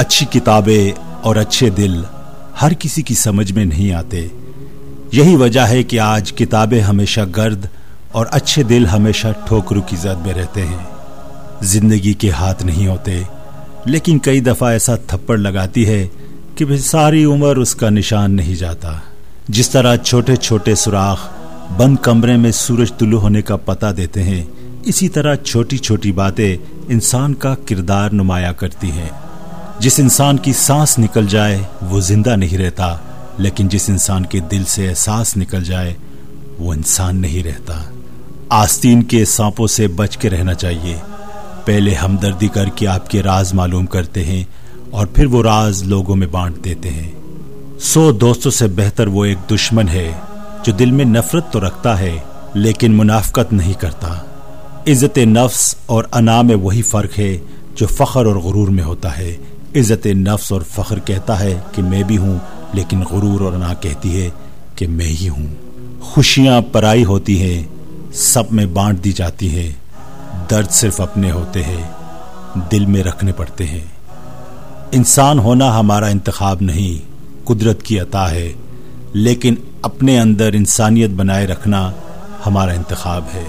اچھی کتابیں اور اچھے دل ہر کسی کی سمجھ میں نہیں آتے۔ یہی وجہ ہے کہ آج کتابیں ہمیشہ گرد اور اچھے دل ہمیشہ ٹھوکرو کی زد میں رہتے ہیں۔ زندگی کے ہاتھ نہیں ہوتے، لیکن کئی دفعہ ایسا تھپڑ لگاتی ہے کہ پھر ساری عمر اس کا نشان نہیں جاتا۔ جس طرح چھوٹے چھوٹے سوراخ بند کمرے میں سورج طلوع ہونے کا پتہ دیتے ہیں، اسی طرح چھوٹی چھوٹی باتیں انسان کا کردار نمایاں کرتی ہیں۔ جس انسان کی سانس نکل جائے وہ زندہ نہیں رہتا، لیکن جس انسان کے دل سے احساس نکل جائے وہ انسان نہیں رہتا۔ آستین کے سانپوں سے بچ کے رہنا چاہیے۔ پہلے ہمدردی کر کے آپ کے راز معلوم کرتے ہیں اور پھر وہ راز لوگوں میں بانٹ دیتے ہیں۔ سو دوستوں سے بہتر وہ ایک دشمن ہے جو دل میں نفرت تو رکھتا ہے، لیکن منافقت نہیں کرتا۔ عزت نفس اور انا میں وہی فرق ہے جو فخر اور غرور میں ہوتا ہے۔ عزت نفس اور فخر کہتا ہے کہ میں بھی ہوں، لیکن غرور اور نا کہتی ہے کہ میں ہی ہوں۔ خوشیاں پرائی ہوتی ہیں، سب میں بانٹ دی جاتی ہیں۔ درد صرف اپنے ہوتے ہیں، دل میں رکھنے پڑتے ہیں۔ انسان ہونا ہمارا انتخاب نہیں، قدرت کی عطا ہے، لیکن اپنے اندر انسانیت بنائے رکھنا ہمارا انتخاب ہے۔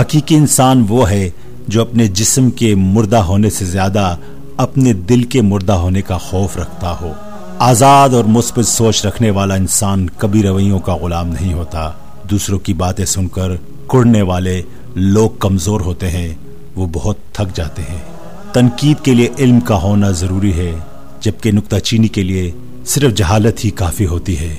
حقیقی انسان وہ ہے جو اپنے جسم کے مردہ ہونے سے زیادہ اپنے دل کے مردہ ہونے کا خوف رکھتا ہو۔ آزاد اور مثبت سوچ رکھنے والا انسان کبھی رویوں کا غلام نہیں ہوتا۔ دوسروں کی باتیں سن کر کڑنے والے لوگ کمزور ہوتے ہیں، وہ بہت تھک جاتے ہیں۔ تنقید کے لیے علم کا ہونا ضروری ہے، جبکہ نکتہ چینی کے لیے صرف جہالت ہی کافی ہوتی ہے۔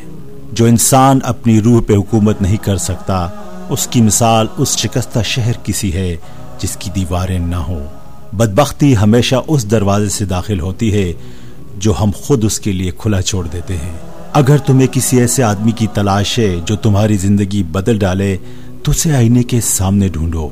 جو انسان اپنی روح پہ حکومت نہیں کر سکتا، اس کی مثال اس شکستہ شہر کسی ہے جس کی دیواریں نہ ہوں۔ بدبختی ہمیشہ اس دروازے سے داخل ہوتی ہے جو ہم خود اس کے لیے کھلا چھوڑ دیتے ہیں۔ اگر تمہیں کسی ایسے آدمی کی تلاش ہے جو تمہاری زندگی بدل ڈالے، تو اسے آئینے کے سامنے ڈھونڈو۔